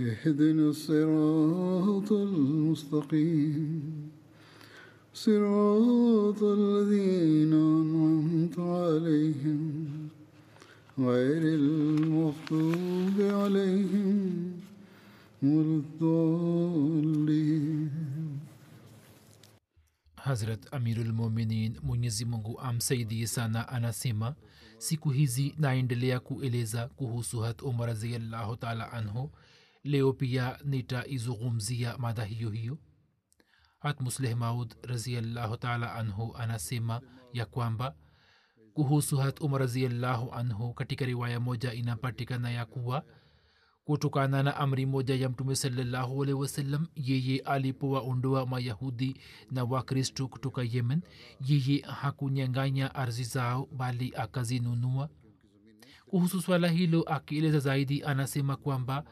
اهدنا الصراط المستقيم صراط الذين أنعمت عليهم غير المغضوب عليهم ولا hazrat amirulmuminin mwenyezi mungu amsaidie sana anasema siku hizi naendelea kueleza kuhusu hat umar raziallahu taala anhu leo pia nitaizungumzia mada hiyo hiyo. Hat musleh maud raziallahu taala anhu anasema ya kwamba kuhusu hat umar raziallahu anhu katika riwaya moja inapatikana ya kuwa kutokana na amri moja ya mtume salallahu alehi wasallam yeye alipowaondoa mayahudi na wakristo kutoka yemen yeye hakunyanganya ardhi zao bali akazinunua. Kuhusu swala hilo akieleza zaidi anasema kwamba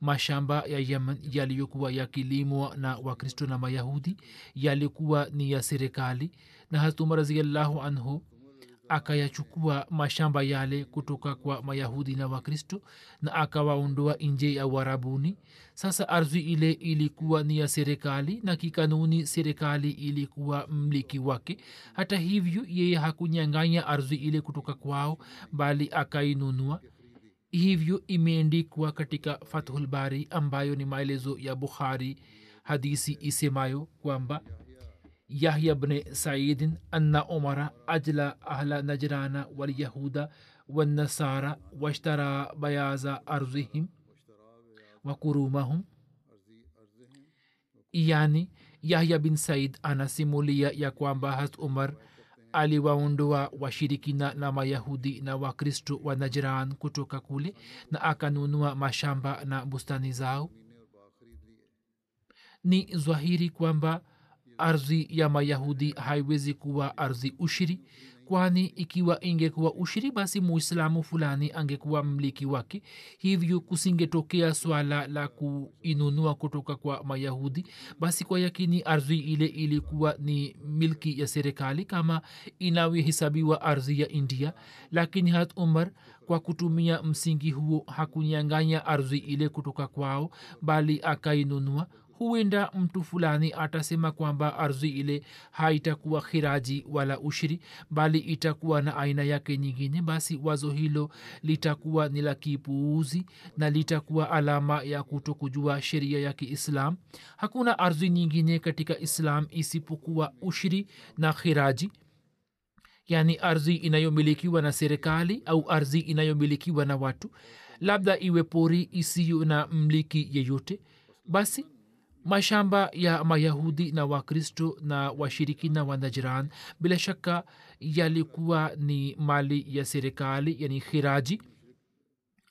mashamba ya yemen yaliyokuwa yakilimwa na wakristo na mayahudi yalikuwa ni ya serikali na hatuma raziallahu anhu akayachukua mashamba yale kutoka kwa mayahudi na wakristo na akawaondoa nje ya uharabuni sasa ardhi ile ilikuwa ni ya serikali na kikanuni serikali ilikuwa mliki wake. Hata hivyo yeye hakunyanganya ardhi ile kutoka kwao bali akainunua hivyo imeendikwa katika fathulbari ambayo ni maelezo ya bukhari hadisi isemayo kwamba yahya bne saidin anna umara ajla ahla najrana walyahuda wannasara washtara bayaza arzihim wakurumahum yani yahya bin said anasimulia ya kwamba hat umar aliwaondoa washirikina na mayahudi na wakristo wa najran kutoka kule na akanunua mashamba na bustani zao. Ni zwahiri kwamba ardhi ya mayahudi haiwezi kuwa ardhi ushiri kwani ikiwa ingekuwa ushiri basi muislamu fulani angekuwa mliki wake. Hivyo kusingetokea swala la kuinunua kutoka kwa mayahudi basi kwa yakini ardhi ile ilikuwa ni milki ya serikali kama inavyohesabiwa ardhi ya india. Lakini hat umar kwa kutumia msingi huo hakunyanganya ardhi ile kutoka kwao bali akainunua huenda mtu fulani atasema kwamba ardhi ile haitakuwa khiraji wala ushiri bali itakuwa na aina yake nyingine basi wazo hilo litakuwa ni la kipuuzi na litakuwa alama ya kuto kujua sheria ya kiislam. Hakuna ardhi nyingine katika islam isipokuwa ushiri na khiraji yaani ardhi inayomilikiwa na serikali au ardhi inayomilikiwa na watu. Labda iwe pori isiyo na mliki yeyote basi mashamba ya mayahudi na wakristo na washirikina wa najiran bila shaka yalikuwa ni mali ya serikali yani khiraji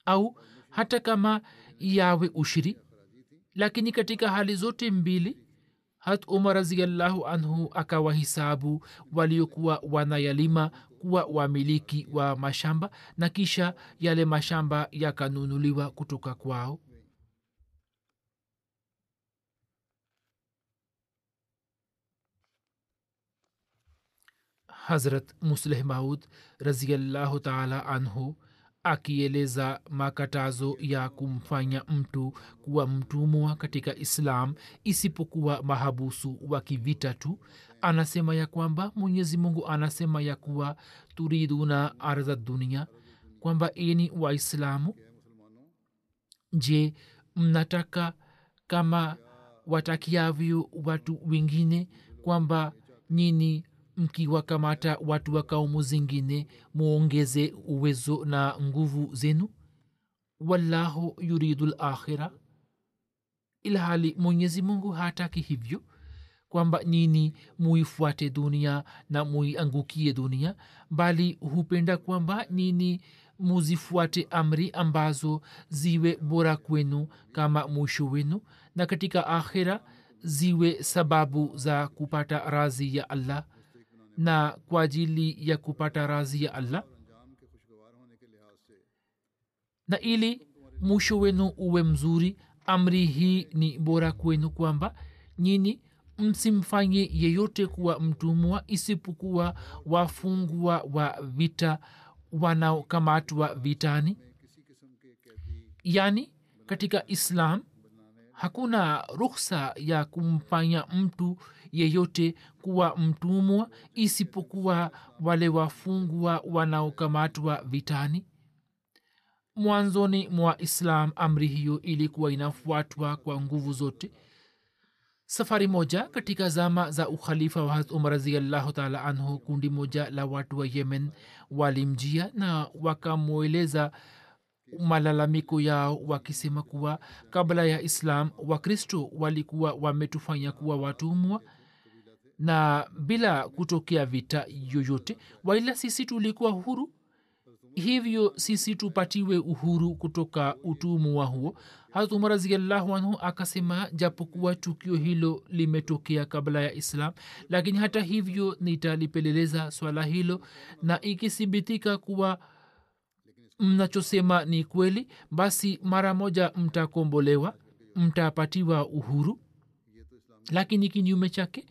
au hata kama yawe ushiri. Lakini katika hali zote mbili hat umar raziallahu anhu akawahisabu waliokuwa wanayalima kuwa wamiliki wa mashamba na kisha yale mashamba yakanunuliwa kutoka kwao hazrat musleh maud raziallahu taala anhu akieleza makatazo ya kumfanya mtu kuwa mtumwa katika islam isipokuwa mahabusu wa kivita tu. Anasema ya kwamba mwenyezi mungu anasema ya kuwa turiduna ardha dunia kwamba ini waislamu je mnataka kama watakiavyo watu wengine kwamba nyini mkiwakamata watu wa kaumu zingine muongeze uwezo na nguvu zenu? Wallahu yuridu lakhira ilhali mwenyezi mungu hataki hivyo kwamba nyini muifuate dunia na muiangukie dunia bali hupenda kwamba nyini muzifuate amri ambazo ziwe bora kwenu kama mwisho wenu na katika akhira ziwe sababu za kupata razi ya allah na kwa ajili ya kupata razi ya allah? Na ili mwisho wenu uwe mzuri amri hii ni bora kwenu kwamba nyini msimfanye yeyote kuwa mtumwa isipokuwa wafungwa wa vita wanaokamatwa vitani. Yani katika islam hakuna ruhsa ya kumfanya mtu yeyote kuwa mtumwa isipokuwa wale wafungwa wanaokamatwa vitani. Mwanzoni mwa islam amri hiyo ilikuwa inafuatwa kwa nguvu zote. Safari moja katika zama za ukhalifa wa hat umar raziallahu taala anhu kundi moja la watu wa yemen walimjia na wakamweleza malalamiko yao wakisema kuwa kabla ya islam wakristo walikuwa wametufanya kuwa watumwa na bila kutokea vita yoyote waila sisi tulikuwa huru. Hivyo sisi tupatiwe uhuru kutoka utumwa huo. Harat raziallahu anhu akasema japokuwa tukio hilo limetokea kabla ya islam lakini hata hivyo nitalipeleleza swala hilo na ikithibitika kuwa mnachosema ni kweli basi mara moja mtakombolewa mtapatiwa uhuru. Lakini kinyume chake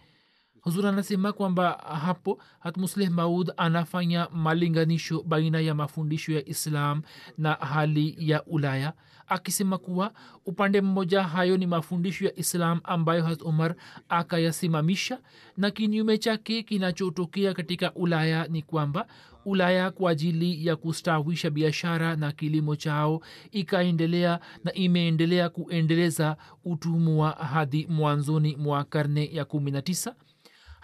huzur anasema kwamba hapo hatmusleh maud anafanya malinganisho baina ya mafundisho ya islam na hali ya ulaya akisema kuwa upande mmoja hayo ni mafundisho ya islam ambayo hat umar akayasimamisha na kinyume chake kinachotokea katika ulaya ni kwamba ulaya kwa ajili ya kustawisha biashara na kilimo chao ikaendelea na imeendelea kuendeleza utumwa hadi mwanzoni mwa karne ya kumi na tisa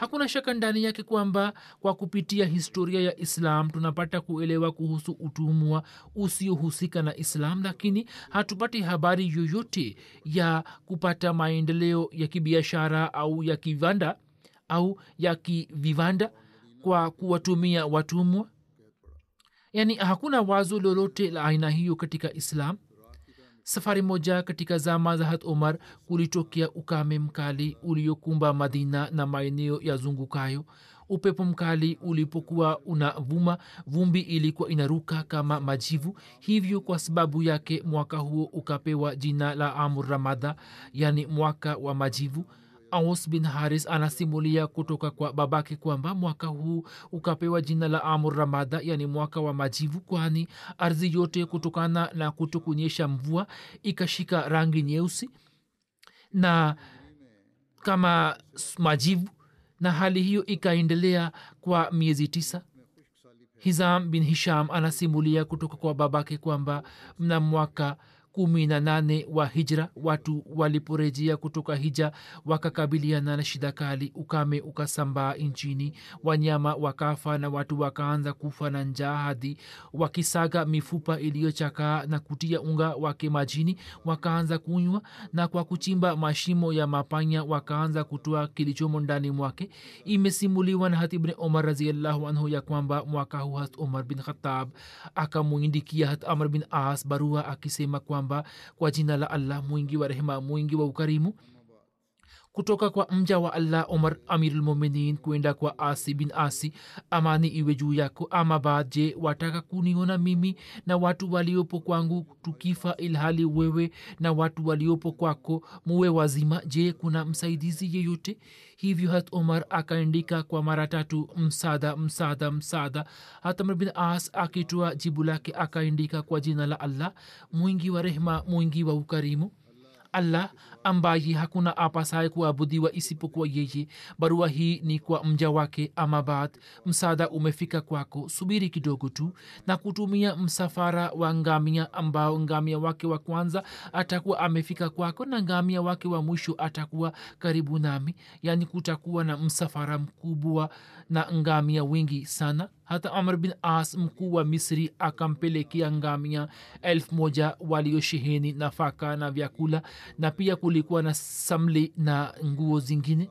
hakuna shaka ndani yake kwamba kwa kupitia historia ya islam tunapata kuelewa kuhusu utumwa usiohusika na islam lakini hatupati habari yoyote ya kupata maendeleo ya kibiashara au ya kivanda au ya kiviwanda kwa kuwatumia watumwa. Yaani hakuna wazo lolote la aina hiyo katika islam safari moja katika zama za hat omar kulitokea ukame mkali uliokumba madina na maeneo ya zungukayo upepo mkali ulipokuwa unavuma vumbi ilikuwa inaruka kama majivu hivyo kwa sababu yake mwaka huo ukapewa jina la amur ramadha yani mwaka wa majivu aus bin haris anasimulia kutoka kwa babake kwamba mwaka huu ukapewa jina la amur ramadha yani mwaka wa majivu kwani ardhi yote kutokana na kuto kunyesha mvua ikashika rangi nyeusi na kama majivu na hali hiyo ikaendelea kwa miezi tisa. Hizam bin hisham anasimulia kutoka kwa babake kwamba mna mwaka kumi na nane wa hijra. Watu waliporejea kutoka hija wakakabiliana na shida kali. Ukame ukasambaa nchini. Wanyama wakafa na watu wakaanza kufa na njaa hadi wakisaga mifupa iliyochakaa na kutia unga wake majini. Wakaanza kunywa na kwa kuchimba mashimo ya mapanya wakaanza kutoa kilichomo ndani mwake. Imesimuliwa na hat ibni omar raziallahu anhu ya kwamba mwaka huu hat omar bin khatab akamwindikia hat amr bin as barua akisema kwamba kwa jina la allah mwingi wa rehema mwingi wa ukarimu kutoka kwa mja wa allah omar amirulmuminin kwenda kwa asi bin asi. Amani iwe juu yako. Ama baad je wataka kuniona mimi na watu waliopo kwangu tukifa ilhali wewe na watu waliopo kwako muwe wazima? Je kuna msaidizi yeyote? Hivyo hat omar akaandika kwa mara tatu msada msada msada hatamr bin as akitoa jibu lake akaandika kwa jina la allah mwingi wa rehma mwingi wa ukarimu. Allah ambaye hakuna apasaye kuabudiwa isipokuwa yeye. Barua hii ni kwa mja wake amabad msaada umefika kwako. Subiri kidogo tu na kutumia msafara wa ngamia ambao ngamia wake wa kwanza atakuwa amefika kwako na ngamia wake wa mwisho atakuwa karibu nami. Yaani kutakuwa na msafara mkubwa na ngamia wengi sana. Hata amr bin as mkuu wa misri akampelekea ngamia elfu moja waliosheheni nafaka na vyakula na pia kulikuwa na samli na nguo zingine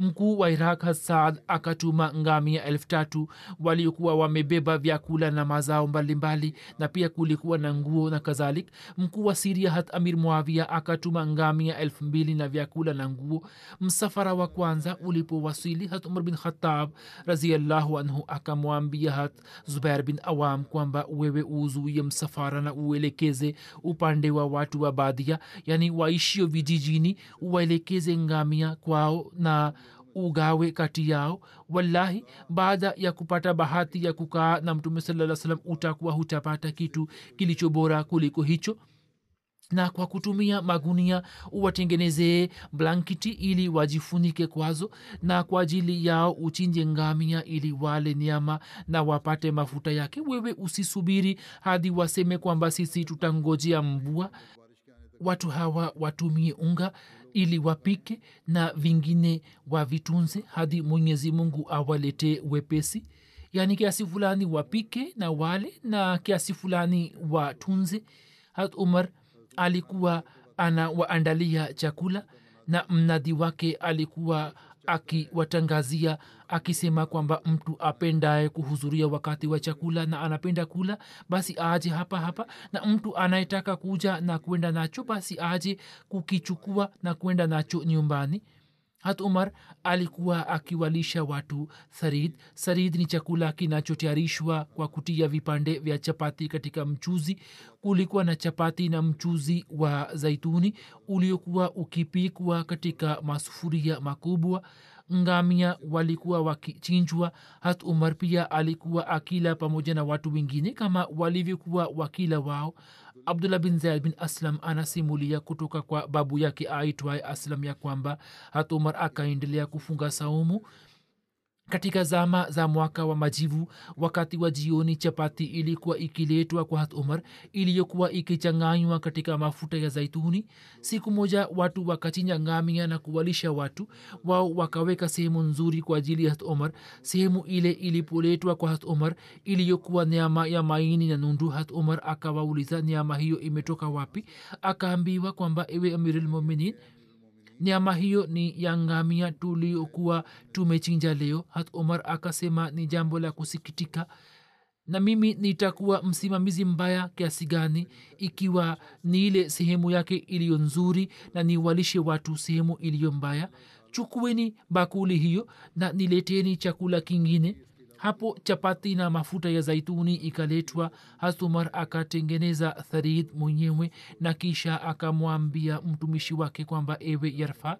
mkuu wa iraq hasad akatuma ngamia elfu tatu waliokuwa wamebeba vyakula na mazao mbalimbali na pia kulikuwa na nguo na kadhalik. Mkuu wa siria hat amir muavia akatuma ngamia elfu mbili na vyakula na nguo. Msafara wa kwanza ulipowasili hat umar bin khatab raziallahu anhu akamwambia hat zubair bin awam kwamba wewe uzuie msafara na uelekeze upande wa watu wa badia yani waishio vijijini uwaelekeze ngamia kwao na ugawe kati yao. Wallahi baada ya kupata bahati ya kukaa na mtume saa salam utakuwa hutapata kitu kilicho bora kuliko hicho. Na kwa kutumia magunia uwatengenezee blankiti ili wajifunike kwazo na kwa ajili yao uchinje ngamia ili wale nyama na wapate mafuta yake. Wewe usisubiri hadi waseme kwamba sisi tutangojea mvua. Watu hawa watumie unga ili wapike na vingine wavitunze hadi mwenyezi mungu awaletee wepesi. Yaani kiasi fulani wapike na wale na kiasi fulani watunze. Hat umar alikuwa anawaandalia chakula na mnadi wake alikuwa akiwatangazia akisema kwamba mtu apendaye kuhudhuria wakati wa chakula na anapenda kula basi aje hapa hapa. Na mtu anayetaka kuja na kwenda nacho basi aje kukichukua na kwenda nacho nyumbani hat umar alikuwa akiwalisha watu. Sarid sarid ni chakula kinachotayarishwa kwa kutia vipande vya chapati katika mchuzi. Kulikuwa na chapati na mchuzi wa zaituni uliokuwa ukipikwa katika masufuria makubwa. Ngamia walikuwa wakichinjwa. Hat umar pia alikuwa akila pamoja na watu wengine kama walivyokuwa wakila wao abdullah bin zaid bin aslam anasimulia kutoka kwa babu yake aitwaye aslam ya kwamba hata umar akaendelea kufunga saumu katika zama za mwaka wa majivu wakati wa jioni chapati ilikuwa ikiletwa kwa hat umar iliyokuwa ikichanganywa katika mafuta ya zaituni. Siku moja watu wakachinja ngamia na kuwalisha watu. Wao wakaweka sehemu nzuri kwa ajili ya hat umar sehemu ile ilipoletwa kwa hat umar iliyokuwa nyama ya maini na nundu hat umar akawauliza nyama hiyo imetoka wapi? Akaambiwa kwamba ewe amirulmuminin nyama hiyo ni ya ngamia tuliokuwa tumechinja leo hat omar akasema ni jambo la kusikitika. Na mimi nitakuwa msimamizi mbaya kiasi gani ikiwa ni ile sehemu yake iliyo nzuri na niwalishe watu sehemu iliyo mbaya? Chukueni bakuli hiyo na nileteni chakula kingine hapo chapati na mafuta ya zaituni ikaletwa hasumar akatengeneza tharid mwenyewe na kisha akamwambia mtumishi wake kwamba ewe yarfa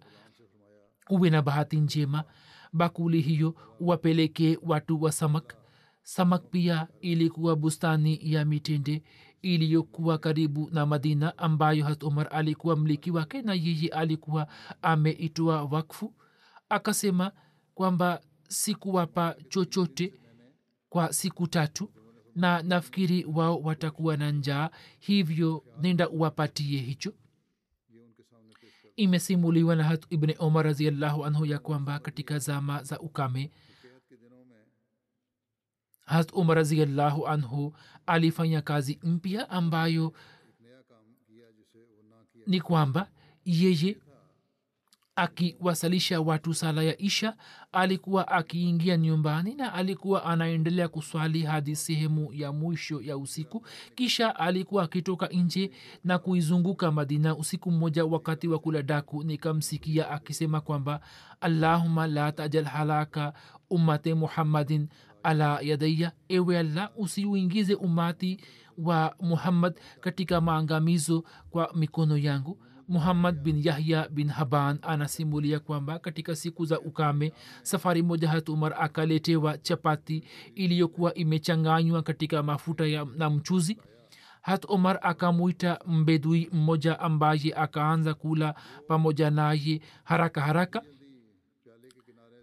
uwe na bahati njema. Bakuli hiyo wapeleke watu wa samak. Samak pia ilikuwa bustani ya mitende iliyokuwa karibu na madina ambayo hat umar alikuwa mliki wake na yeye alikuwa ameitoa wakfu. Akasema kwamba sikuwapa chochote kwa siku tatu na nafikiri wao watakuwa na njaa hivyo nenda uwapatie hicho. Imesimuliwa na hat ibni omar raziallahu anhu ya kwamba katika zama za ukame hat umar raziallahu anhu alifanya kazi mpya ambayo ni kwamba yeye akiwasalisha watu sala ya isha alikuwa akiingia nyumbani na alikuwa anaendelea kuswali hadi sehemu ya mwisho ya usiku. Kisha alikuwa akitoka nje na kuizunguka madina. Usiku mmoja wakati wa kula daku nikamsikia akisema kwamba allahuma la tajal halaka ummate muhammadin ala yadaiya ewe allah usiuingize umati wa muhammad katika maangamizo kwa mikono yangu muhammad bin yahya bin haban anasimulia kwamba katika siku za ukame safari moja hat umar akaletewa chapati iliyokuwa imechanganywa katika mafuta ya, na mchuzi. Hat umar akamwita mbedui mmoja ambaye akaanza kula pamoja naye haraka haraka.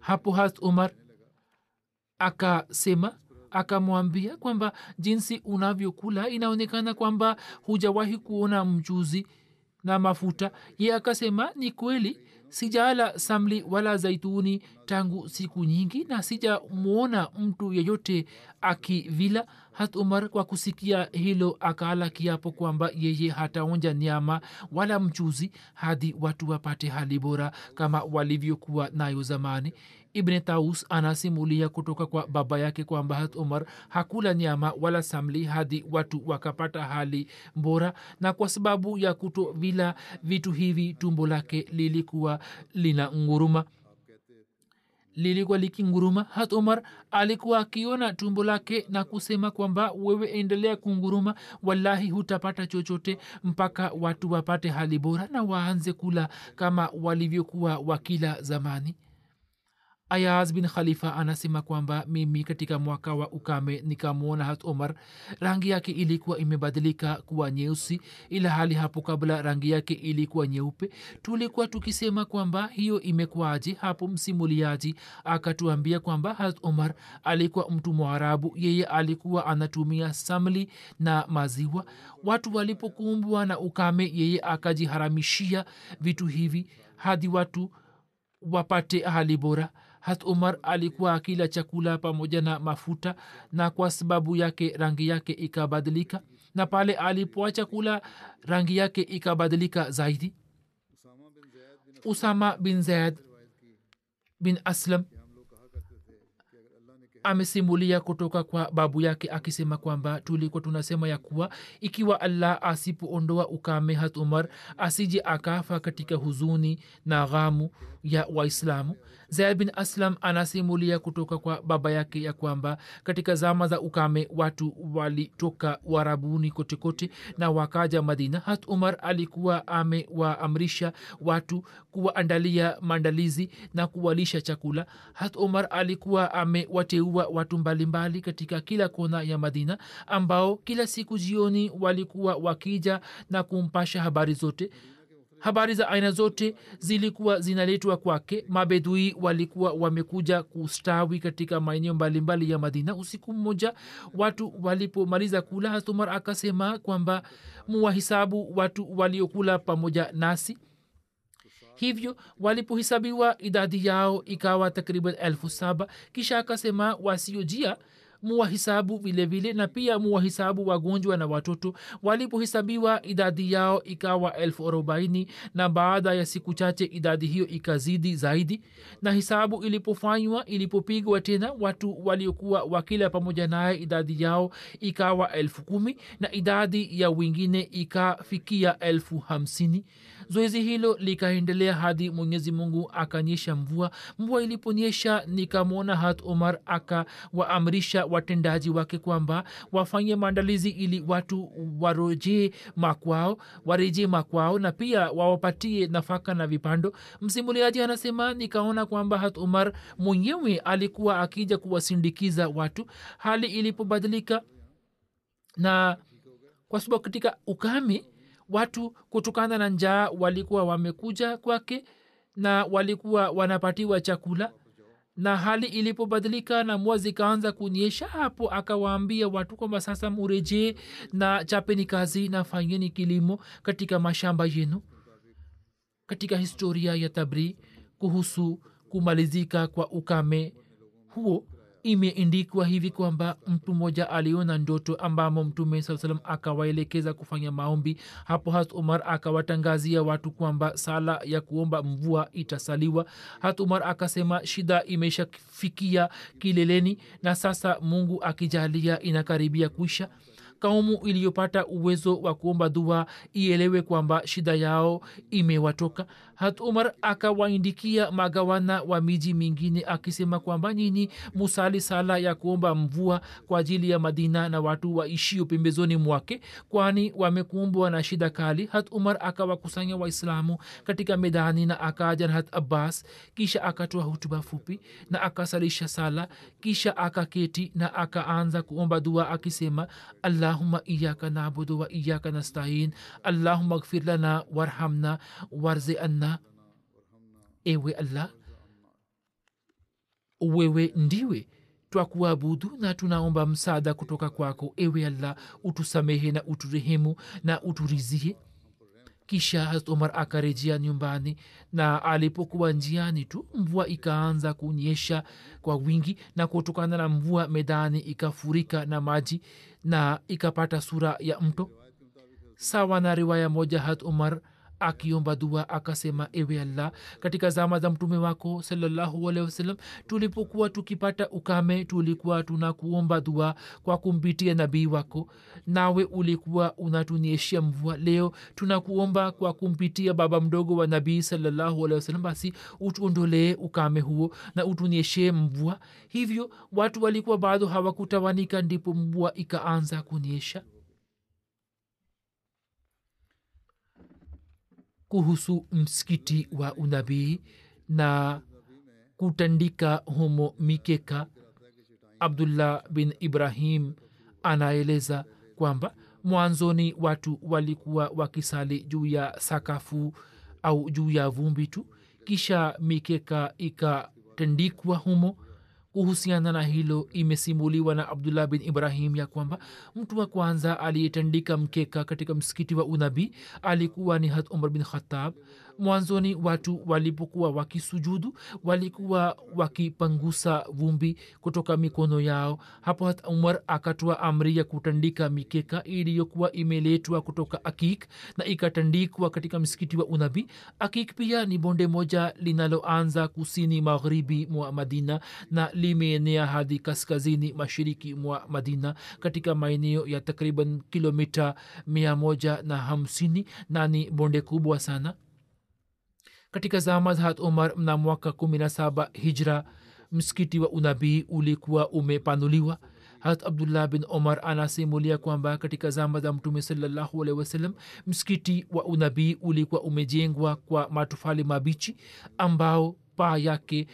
Hapo hat umar akasema akamwambia kwamba jinsi unavyokula inaonekana kwamba hujawahi kuona mjuzi na mafuta. Ye akasema ni kweli sijala samli wala zaituni tangu siku nyingi na sijamwona mtu yeyote akivila. Hat umar kwa kusikia hilo akaala kiapo kwamba yeye hataonja nyama wala mchuzi hadi watu wapate hali bora kama walivyokuwa nayo zamani ibne taus anasimulia kutoka kwa baba yake kwamba hat umar hakula nyama wala samli hadi watu wakapata hali bora na kwa sababu ya kuto vila vitu hivi tumbo lake lilikuwa lina nguruma. Lilikuwa likinguruma. Hat umar alikuwa akiona tumbo lake na kusema kwamba wewe endelea kunguruma wallahi hutapata chochote mpaka watu wapate hali bora na waanze kula kama walivyokuwa wakila zamani ayaz bin khalifa anasema kwamba mimi katika mwaka wa ukame nikamwona hat omar rangi yake ilikuwa imebadilika kuwa nyeusi ila hali hapo kabla rangi yake ilikuwa nyeupe tulikuwa tukisema kwamba hiyo imekuwaje hapo msimuliaji akatuambia kwamba hat omar alikuwa mtu mwarabu yeye alikuwa anatumia samli na maziwa. Watu walipokumbwa na ukame yeye akajiharamishia vitu hivi hadi watu wapate hali bora hat umar alikuwa akila chakula pamoja na mafuta na kwa sababu yake rangi yake ikabadilika. Na pale alipoa chakula rangi yake ikabadilika zaidi. Usama bin zaid bin aslam amesimulia kutoka kwa babu yake akisema kwamba tulikuwa tunasema ya kuwa ikiwa allah asipoondoa ukame hat umar asije akafa katika huzuni na ghamu ya waislamu zaid bin aslam anasimulia kutoka kwa baba yake ya kwamba katika zama za ukame watu walitoka warabuni kotekote na wakaja madina. Hat umar alikuwa amewaamrisha watu kuwaandalia maandalizi na kuwalisha chakula. Hat umar alikuwa amewateua watu mbalimbali katika kila kona ya madina ambao kila siku jioni walikuwa wakija na kumpasha habari zote habari za aina zote zilikuwa zinaletwa kwake. Mabedui walikuwa wamekuja kustawi katika maeneo mbalimbali ya madina. Usiku mmoja watu walipomaliza kula hatumar akasema kwamba muwahisabu watu waliokula pamoja nasi. Hivyo walipohisabiwa idadi yao ikawa takriban elfu saba. Kisha akasema wasiojia muwahisabu vilevile na pia muwahisabu wagonjwa na watoto. Walipohesabiwa idadi yao ikawa elfu arobaini na baada ya siku chache idadi hiyo ikazidi zaidi. Na hisabu ilipofanywa ilipopigwa tena watu waliokuwa wakila pamoja naye idadi yao ikawa elfu kumi na idadi ya wengine ikafikia elfu hamsini. Zoezi hilo likaendelea hadi mwenyezi mungu akanyesha mvua. Mvua iliponyesha nikamwona hat omar akawaamrisha watendaji wake kwamba wafanye maandalizi ili watu warejee makwao warejee makwao na pia wawapatie nafaka na vipando. Msimuliaji anasema nikaona kwamba hat umar mwenyewe alikuwa akija kuwasindikiza watu. Hali ilipobadilika na kwa sababu katika ukame watu kutokana na njaa walikuwa wamekuja kwake na walikuwa wanapatiwa chakula na hali ilipobadilika na mvua zikaanza kunyesha hapo akawaambia watu kwamba sasa murejee na chapeni kazi na fanyeni kilimo katika mashamba yenu. Katika historia ya tabri kuhusu kumalizika kwa ukame huo imeendikwa hivi kwamba mtu mmoja aliona ndoto ambamo mtume saa salam akawaelekeza kufanya maombi. Hapo hat umar akawatangazia watu kwamba sala ya kuomba mvua itasaliwa. Hat umar akasema shida imeshafikia kileleni na sasa mungu akijalia inakaribia kuisha kaumu iliyopata uwezo wa kuomba dua ielewe kwamba shida yao imewatoka. Hat umar akawaindikia magawana wa miji mingine akisema kwamba nyinyi musali sala ya kuomba mvua kwa ajili ya madina na watu waishio pembezoni mwake kwani wamekumbwa na shida kali. Hat umar akawakusanya waislamu katika medani na akaja na hat abbas kisha akatoa hutuba fupi na akasalisha sala kisha akaketi na akaanza kuomba dua akisema allah allahuma iyaka نعبد wa iyaka nastain. Allahuma لنا وارحمنا وارزقنا ewe allah wewe ndiwe twakuabudu na tunaomba msaada kutoka kwako. Ewe allah utusamehe na uturehemu na uturizie kisha harat umar akarejea nyumbani na alipokuwa njiani tu mvua ikaanza kunyesha kwa wingi na kutokana na mvua medani ikafurika na maji na ikapata sura ya mto. Sawa na riwaya moja hat umar akiomba dua akasema ewe allah katika zama za mtume wako sawasalam tulipokuwa tukipata ukame tulikuwa tunakuomba dua kwa kumpitia nabii wako. Nawe ulikuwa unatunieshia mvua. Leo tunakuomba kwa kumpitia baba mdogo wa nabii sawasalam basi utuondolee ukame huo na utunieshee mvua. Hivyo watu walikuwa bado hawakutawanika ndipo mvua ikaanza kunyesha kuhusu msikiti wa unabii na kutandika humo mikeka abdullah bin ibrahim anaeleza kwamba mwanzoni watu walikuwa wakisali juu ya sakafu au juu ya vumbi tu kisha mikeka ikatandikwa humo kuhusiana na hilo imesimuliwa na abdullah bin ibrahim ya kwamba mtu wa kwanza aliyetandika mkeka katika msikiti wa unabii alikuwa ni hat umar bin khatab mwanzoni watu walipokuwa wakisujudu walikuwa wakipangusa vumbi kutoka mikono yao. Hapo hat umar akatoa amri ya kutandika mikeka iliyokuwa imeletwa kutoka akik na ikatandikwa katika msikiti wa unabi akik pia ni bonde moja linaloanza kusini magharibi mwa madina na limeenea hadi kaskazini mashariki mwa madina katika maeneo ya takriban kilomita mia moja na hamsini na ni bonde kubwa sana katika zama za hat umar mna mwaka kumi na saba hijra msikiti wa unabii ulikuwa umepanuliwa. Harat abdullah bin omar anasimulia kwamba katika zama za mtume salallahu alehi wasallam msikiti wa unabii ulikuwa umejengwa kwa matofali mabichi ambao paa yake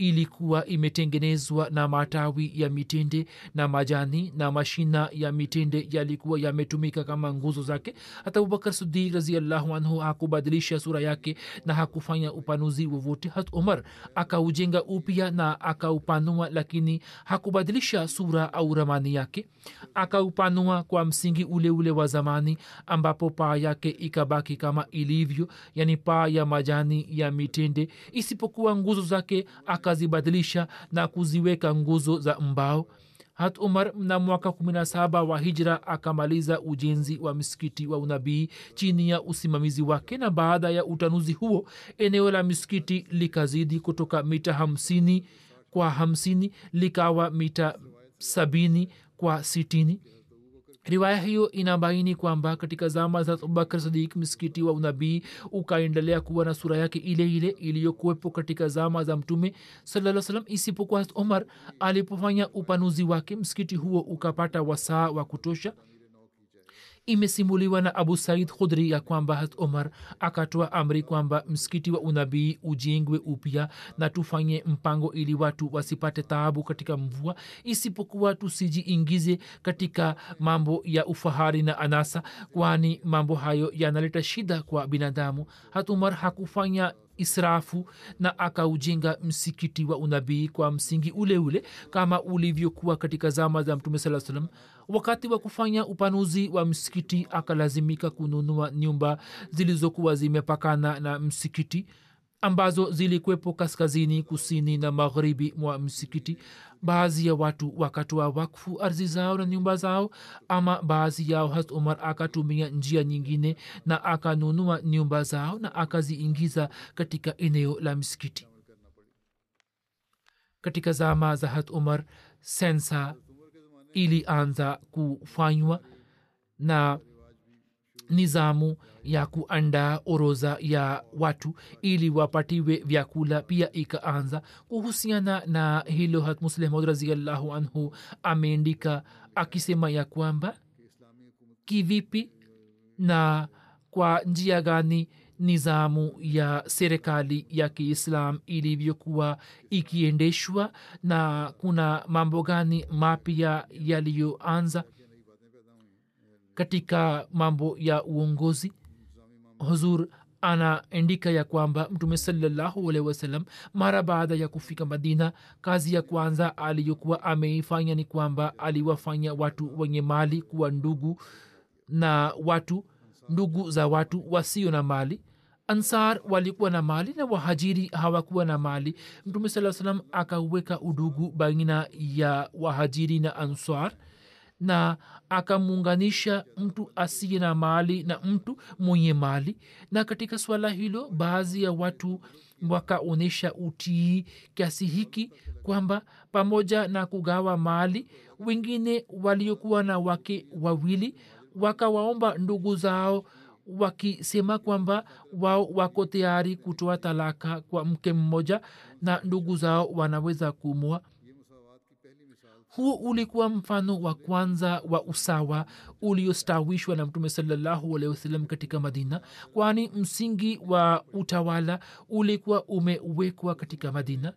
ilikuwa imetengenezwa na matawi ya mitende na majani na mashina ya mitende yalikuwa yametumika kama nguzo zake. Hata abubakar sidik raziallahu anhu hakubadilisha sura yake na hakufanya upanuzi wowote. Hat umar akaujenga upya na akaupanua lakini hakubadilisha sura au ramani yake. Akaupanua kwa msingi ule ule wa zamani ambapo paa yake ikabaki kama ilivyo yani paa ya majani ya mitende. Isipokuwa nguzo zake akazibadilisha na kuziweka nguzo za mbao. Hat umar na mwaka 17 wa hijra akamaliza ujenzi wa msikiti wa unabii chini ya usimamizi wake na baada ya utanuzi huo eneo la misikiti likazidi kutoka mita hamsini kwa hamsini likawa mita sabini kwa sitini riwaya hiyo inabaini kwamba katika zama za abubakar sadik msikiti wa unabii ukaendelea kuwa na sura yake ile ile iliyokuwepo katika zama za mtume salaa salam isipokuwa omar alipofanya upanuzi wake. Msikiti huo ukapata wasaa wa kutosha imesimuliwa na abu said khudri ya kwamba hat omar akatoa amri kwamba msikiti wa unabii ujengwe upya na tufanye mpango ili watu wasipate taabu katika mvua isipokuwa tusijiingize katika mambo ya ufahari na anasa kwani mambo hayo yanaleta shida kwa binadamu. Hat umar hakufanya israfu na akaujenga msikiti wa unabii kwa msingi ule ule kama ulivyokuwa katika zama za mtume saa salam wakati wa kufanya upanuzi wa msikiti akalazimika kununua nyumba zilizokuwa zimepakana na msikiti ambazo zilikwepo kaskazini kusini na magharibi mwa msikiti. Baadhi ya watu wakatoa wakfu ardhi zao na nyumba zao ama baadhi yao has umar akatumia njia nyingine na akanunua nyumba zao na akaziingiza katika eneo la msikiti. Katika zama za hat umar sensa ilianza kufanywa na nizamu ya kuandaa oroza ya watu ili wapatiwe vyakula. Pia ikaanza kuhusiana na hilo hat raziallahu anhu ameendika akisema ya kwamba kivipi na kwa njia gani nizamu ya serikali ya kiislam ilivyokuwa ikiendeshwa na kuna mambo gani mapya yaliyoanza katika mambo ya uongozi. Huzur anaandika ya kwamba mtume salallahu alehi wasallam mara baada ya kufika madina kazi ya kwanza aliyokuwa ameifanya ni kwamba aliwafanya watu wenye mali kuwa ndugu na watu ndugu za watu wasio na mali. Ansar walikuwa na mali na wahajiri hawakuwa na mali. Mtume saa salam akaweka udugu baina ya wahajiri na ansar na akamuunganisha mtu asiye na mali na mtu mwenye mali. Na katika swala hilo baadhi ya watu wakaonyesha utii kiasi hiki kwamba pamoja na kugawa mali wengine waliokuwa na wake wawili wakawaomba ndugu zao wakisema kwamba wao wako tayari kutoa talaka kwa mke mmoja na ndugu zao wanaweza kumwa huo ulikuwa mfano wa kwanza wa usawa uliostawishwa na mtume salallahu alehi katika madina kwani msingi wa utawala ulikuwa umewekwa katika madina.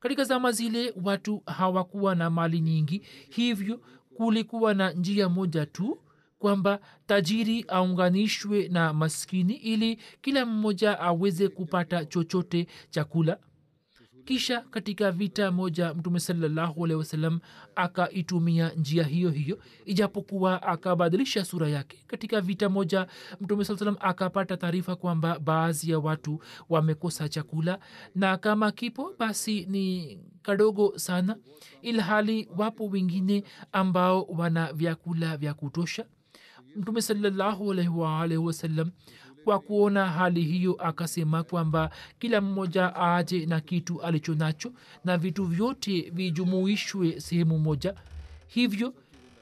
Katika zama zile watu hawakuwa na mali nyingi hivyo kulikuwa na njia moja tu kwamba tajiri aunganishwe na maskini ili kila mmoja aweze kupata chochote chakula kisha katika vita moja mtume salallahu alehi akaitumia njia hiyo hiyo ijapokuwa akabadilisha sura yake. Katika vita moja mtume saa salam akapata taarifa kwamba baadhi ya watu wamekosa chakula na kama kipo basi ni kadogo sana ilhali wapo wengine ambao wana vyakula vya kutosha. Mtume salallahu waalaihi wasallam kwa kuona hali hiyo akasema kwamba kila mmoja aje na kitu alicho nacho na vitu vyote vijumuishwe sehemu moja. Hivyo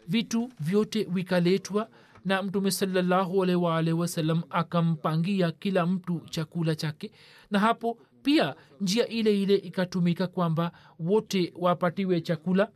vitu vyote vikaletwa na mtume salallahu alaihi akampangia kila mtu chakula chake. Na hapo pia njia ile ile ikatumika kwamba wote wapatiwe chakula.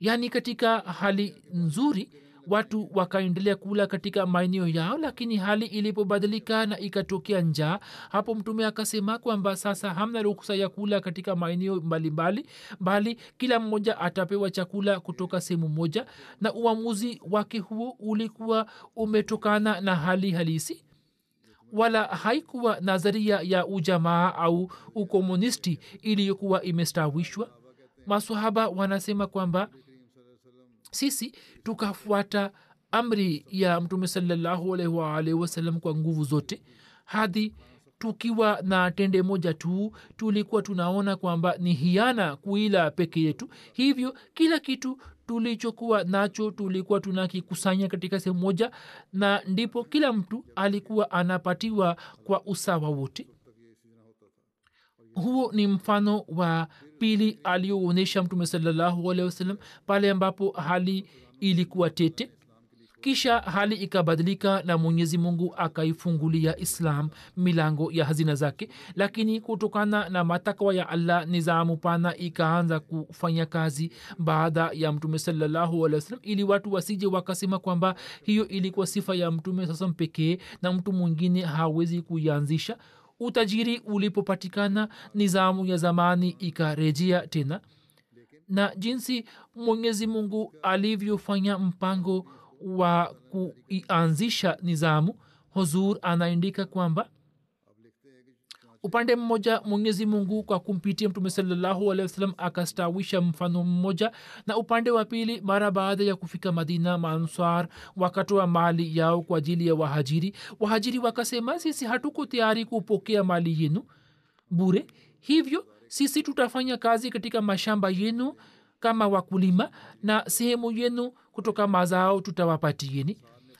Yaani katika hali nzuri watu wakaendelea kula katika maeneo yao lakini hali ilipobadilika na ikatokea njaa hapo mtume akasema kwamba sasa hamna ruksa ya kula katika maeneo mbalimbali bali kila mmoja atapewa chakula kutoka sehemu moja. Na uamuzi wake huo ulikuwa umetokana na hali halisi. Wala haikuwa nadharia ya ujamaa au ukomunisti iliyokuwa imestawishwa. Masahaba wanasema kwamba sisi tukafuata amri ya mtume salallahu wasallam kwa nguvu zote. Hadi tukiwa na tende moja tu tulikuwa tunaona kwamba ni hiana kuila peke yetu. Hivyo kila kitu tulichokuwa nacho tulikuwa tunakikusanya katika sehemu moja na ndipo kila mtu alikuwa anapatiwa kwa usawa wote. Huo ni mfano wa pili alioonyesha mtume salallahu pale ambapo hali ilikuwa tete. Kisha hali ikabadilika na mwenyezi mungu akaifungulia islam milango ya hazina zake. Lakini kutokana na matakwa ya allah nizamu pana ikaanza kufanya kazi baada ya mtume salallahu ili watu wasije wakasema kwamba hiyo ilikuwa sifa ya mtume sasam pekee na mtu mwingine hawezi kuianzisha utajiri ulipopatikana nizamu ya zamani ikarejea tena. Na jinsi mwenyezi mungu alivyofanya mpango wa kuianzisha nizamu huzur anaandika kwamba upande mmoja mwenyezi mungu kwa kumpitia mtume salallahu akastawisha mfano mmoja. Na upande wa pili mara baada ya kufika madina maansar wakatoa mali yao kwa ajili ya wahajiri. Wahajiri wakasema sisi hatuko tayari kupokea mali yenu bure. Hivyo sisi tutafanya kazi katika mashamba yenu kama wakulima na sehemu yenu kutoka mazao tutawapatieni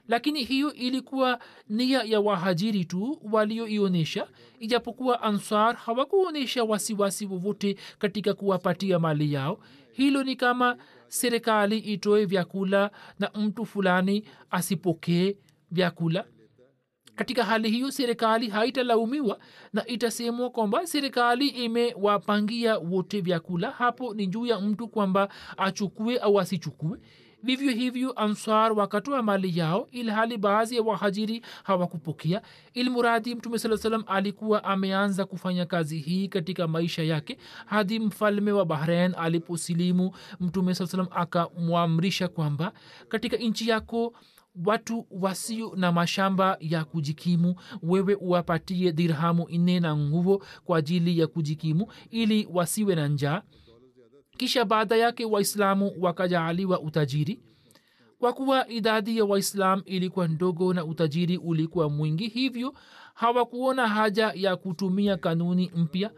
lakini hiyo ilikuwa nia ya wahajiri tu walioionyesha ijapokuwa ansar hawakuonyesha wasiwasi wowote katika kuwapatia mali yao. Hilo ni kama serikali itoe vyakula na mtu fulani asipokee vyakula. Katika hali hiyo serikali haitalaumiwa na itasemwa kwamba serikali imewapangia wote vyakula. Hapo ni juu ya mtu kwamba achukue au asichukue vivyo hivyo answar wakatoa mali yao ilhali baadhi ya wahajiri hawakupokea ilmuradi mtume saa salam alikuwa ameanza kufanya kazi hii katika maisha yake hadi mfalme wa bahrain aliposilimu mtume saa salam akamwamrisha kwamba katika nchi yako watu wasio na mashamba ya kujikimu wewe uwapatie dirhamu nne na nguo kwa ajili ya kujikimu ili wasiwe na njaa kisha baada yake waislamu wakajaaliwa utajiri. Kwa kuwa idadi ya waislam ilikuwa ndogo na utajiri ulikuwa mwingi hivyo hawakuona haja ya kutumia kanuni mpya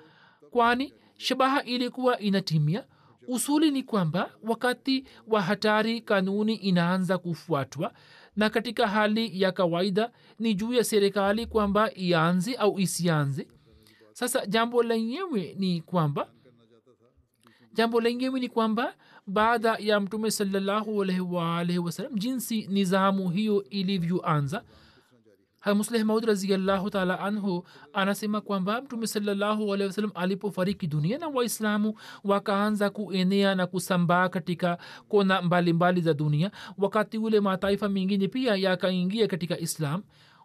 kwani shabaha ilikuwa inatimia. Usuli ni kwamba wakati wa hatari kanuni inaanza kufuatwa na katika hali ya kawaida ni juu ya serikali kwamba ianze au isianze. Sasa jambo lenyewe ni kwamba jambo lenyewe ni kwamba baada ya mtume salllahualwalhi wasalam jinsi nizamu hiyo ilivyoanza. Musleh raziallahu taala anhu anasema kwamba mtume salllahualhi alipofariki dunia na waislamu wakaanza kuenea na kusambaa katika kona mbalimbali mbali za dunia wakati ule mataifa mengine pia yakaingia katika islam.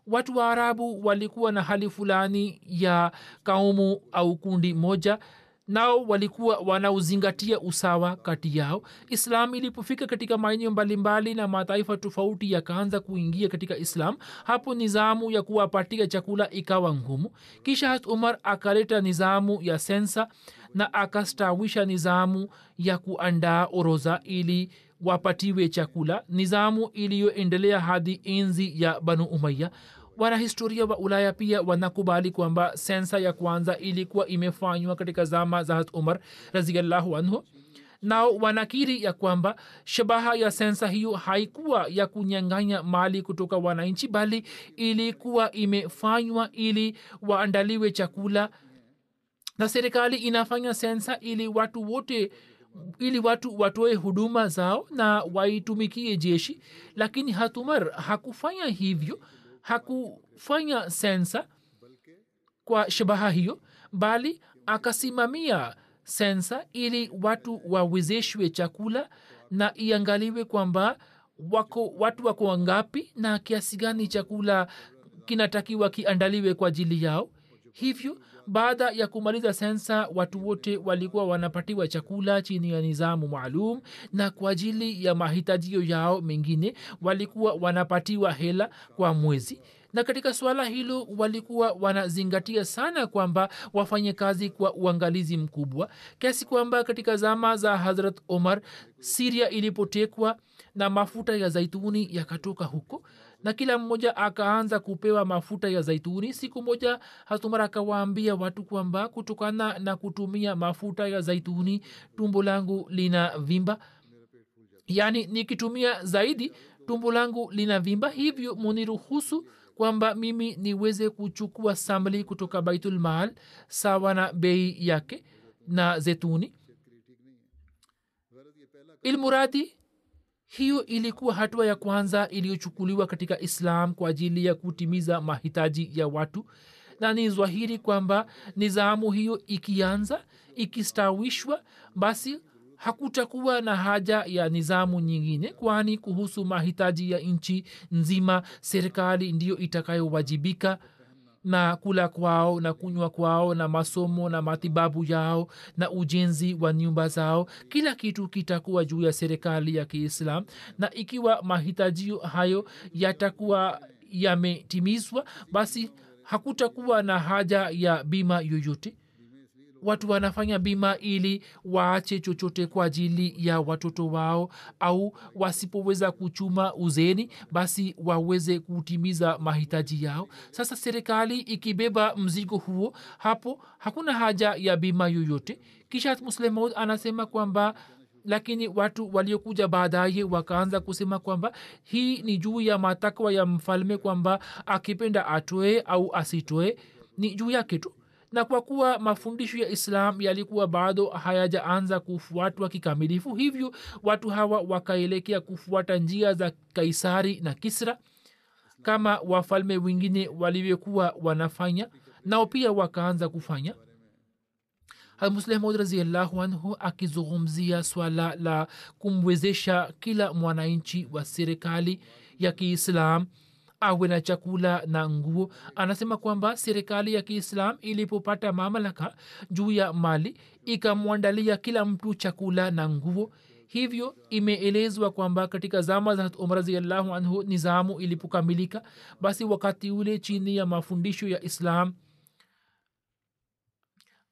Watu wa arabu walikuwa na hali fulani ya kaumu au kundi moja nao walikuwa wanauzingatia usawa kati yao. Islam ilipofika katika maeneo mbalimbali na mataifa tofauti yakaanza kuingia katika islam hapo nizamu ya kuwapatia chakula ikawa ngumu. Kisha hat umar akaleta nizamu ya sensa na akastawisha nizamu ya kuandaa oroza ili wapatiwe chakula. Nizamu iliyoendelea hadi enzi ya banu umaya wanahistoria wa ulaya pia wanakubali kwamba sensa ya kwanza ilikuwa imefanywa katika zama za hat umar raziallahu anhu. Nao wanakiri ya kwamba shabaha ya sensa hiyo haikuwa ya kunyanganya mali kutoka wananchi bali ilikuwa imefanywa ili waandaliwe chakula. Na serikali inafanya sensa ili watu wote ili watu watoe huduma zao na waitumikie jeshi. Lakini hatumar hakufanya hivyo hakufanya sensa kwa shabaha hiyo bali akasimamia sensa ili watu wawezeshwe chakula na iangaliwe kwamba wako watu wako wangapi na kiasi gani chakula kinatakiwa kiandaliwe kwa ajili yao. Hivyo baada ya kumaliza sensa watu wote walikuwa wanapatiwa chakula chini ya nizamu maalum na kwa ajili ya mahitajio yao mengine walikuwa wanapatiwa hela kwa mwezi. Na katika suala hilo walikuwa wanazingatia sana kwamba wafanye kazi kwa uangalizi mkubwa kiasi kwamba katika zama za hazrat omar siria ilipotekwa na mafuta ya zaituni yakatoka huko na kila mmoja akaanza kupewa mafuta ya zaituni. Siku moja hasumara akawaambia watu kwamba kutokana na kutumia mafuta ya zaituni tumbo langu lina vimba. Yaani nikitumia zaidi tumbo langu lina vimba. Hivyo muniruhusu kwamba mimi niweze kuchukua samli kutoka baitulmal sawa na bei yake na zetuni ilmuradi hiyo ilikuwa hatua ya kwanza iliyochukuliwa katika islam kwa ajili ya kutimiza mahitaji ya watu na ni zwahiri kwamba nizamu hiyo ikianza ikistawishwa basi hakutakuwa na haja ya nizamu nyingine kwani kuhusu mahitaji ya nchi nzima serikali ndiyo itakayowajibika na kula kwao na kunywa kwao na masomo na matibabu yao na ujenzi wa nyumba zao. Kila kitu kitakuwa juu ya serikali ya kiislam na ikiwa mahitajio hayo yatakuwa yametimizwa basi hakutakuwa na haja ya bima yoyote watu wanafanya bima ili waache chochote kwa ajili ya watoto wao au wasipoweza kuchuma uzeni basi waweze kutimiza mahitaji yao. Sasa serikali ikibeba mzigo huo hapo hakuna haja ya bima yoyote. Kisha muslemod anasema kwamba lakini watu waliokuja baadaye wakaanza kusema kwamba hii ni juu ya matakwa ya mfalme kwamba akipenda atoe au asitoe. Ni juu yake tu na kwa kuwa mafundisho ya islam yalikuwa bado hayajaanza kufuatwa kikamilifu hivyo watu hawa wakaelekea kufuata njia za kaisari na kisra kama wafalme wengine walivyokuwa wanafanya nao pia wakaanza kufanya. Muslehmud anhu akizungumzia swala la kumwezesha kila mwananchi wa serikali ya kiislam awe na chakula na nguo. Anasema kwamba serikali ya kiislam ilipopata mamlaka juu ya mali ikamwandalia kila mtu chakula na nguo. Hivyo imeelezwa kwamba katika zama za umar raziallahu anhu nizamu ilipokamilika basi wakati ule chini ya mafundisho ya islam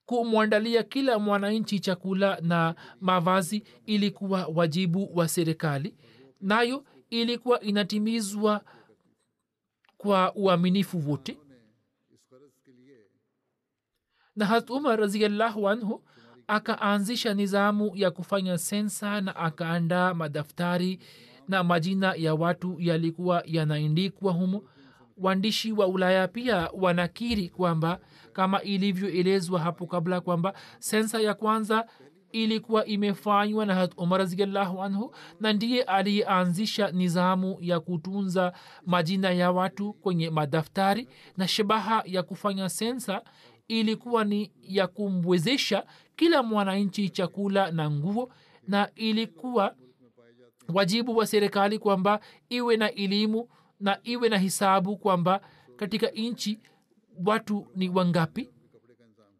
kumwandalia kila mwananchi chakula na mavazi ilikuwa wajibu wa serikali. Nayo ilikuwa inatimizwa kwa uaminifu wote. Na hat umar raziallahu anhu akaanzisha nizamu ya kufanya sensa na akaandaa madaftari na majina ya watu yalikuwa yanaindikwa humo. Waandishi wa ulaya pia wanakiri kwamba kama ilivyoelezwa hapo kabla kwamba sensa ya kwanza ilikuwa imefanywa na hat umar raziallahu anhu na ndiye aliyeanzisha nizamu ya kutunza majina ya watu kwenye madaftari na shabaha ya kufanya sensa ilikuwa ni ya kumwezesha kila mwananchi chakula na nguo na ilikuwa wajibu wa serikali kwamba iwe na elimu na iwe na hisabu kwamba katika nchi watu ni wangapi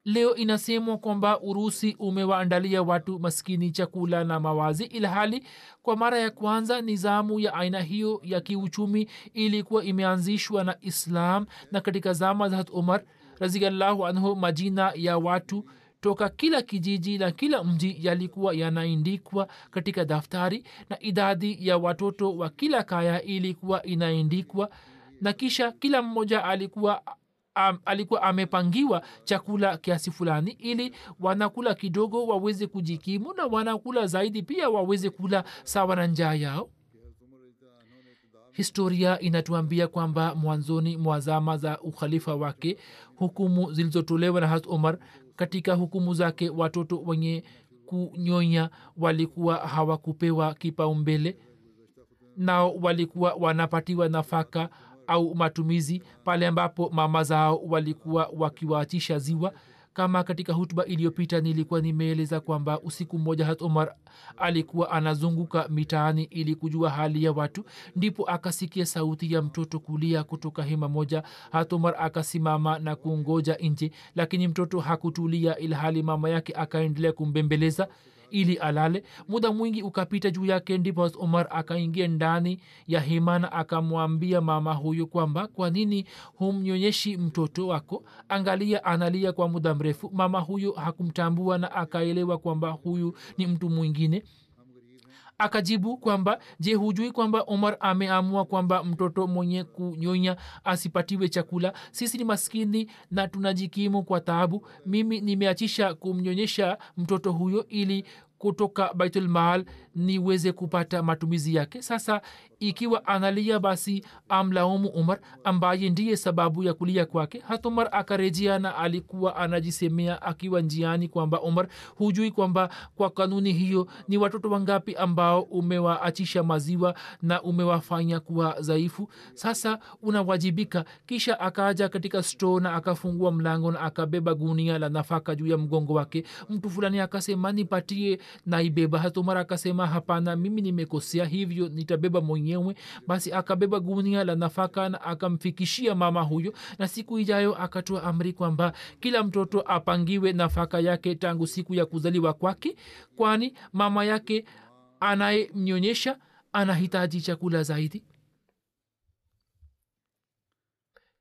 leo inasemwa kwamba urusi umewaandalia watu maskini chakula na mawazi ilhali kwa mara ya kwanza nizamu ya aina hiyo ya kiuchumi ilikuwa imeanzishwa na islam. Na katika zama za umar raziallahu anhu majina ya watu toka kila kijiji na kila mji yalikuwa yanaindikwa katika daftari na idadi ya watoto wa kila kaya ilikuwa inaindikwa na kisha kila mmoja alikuwa am, alikuwa amepangiwa chakula kiasi fulani ili wanakula kidogo waweze kujikimu na wanakula zaidi pia waweze kula sawa na njaa yao. Historia inatuambia kwamba mwanzoni mwa zama za ukhalifa wake hukumu zilizotolewa na hat umar katika hukumu zake watoto wenye kunyonya walikuwa hawakupewa kipaumbele nao walikuwa wanapatiwa nafaka au matumizi pale ambapo mama zao walikuwa wakiwaachisha ziwa. Kama katika hutuba iliyopita nilikuwa nimeeleza kwamba usiku mmoja hat omar alikuwa anazunguka mitaani ili kujua hali ya watu. Ndipo akasikia sauti ya mtoto kulia kutoka hema moja. Hat omar akasimama na kungoja nje lakini mtoto hakutulia ilhali mama yake akaendelea kumbembeleza ili alale. Muda mwingi ukapita juu yake ndipo umar akaingia ndani ya himana akamwambia mama huyo kwamba kwa nini humnyonyeshi mtoto wako? Angalia analia kwa muda mrefu. Mama huyo hakumtambua na akaelewa kwamba huyu ni mtu mwingine akajibu kwamba je hujui kwamba omar ameamua kwamba mtoto mwenye kunyonya asipatiwe chakula? Sisi ni maskini na tunajikimu kwa taabu. Mimi nimeachisha kumnyonyesha mtoto huyo ili kutoka baitulmaal niweze kupata matumizi yake. Sasa ikiwa analia basi amlaumu umar ambaye ndiye sababu ya kulia kwake. Hata umar akarejea na alikuwa anajisemea akiwa njiani kwamba umar hujui kwamba kwa kanuni hiyo ni watoto wangapi ambao umewaachisha maziwa na umewafanya kuwa dhaifu. Sasa unawajibika. Kisha akaja katika sto na akafungua mlango na akabeba gunia la nafaka juu ya mgongo wake. Mtu fulani akasema nipatie naibeba. Hata umar akasema hapana mimi nimekosea hivyo nitabeba mwenyewe basi akabeba gunia la nafaka na akamfikishia mama huyo na siku ijayo akatoa amri kwamba kila mtoto apangiwe nafaka yake tangu siku ya kuzaliwa kwake kwani mama yake anayemnyonyesha anahitaji chakula zaidi.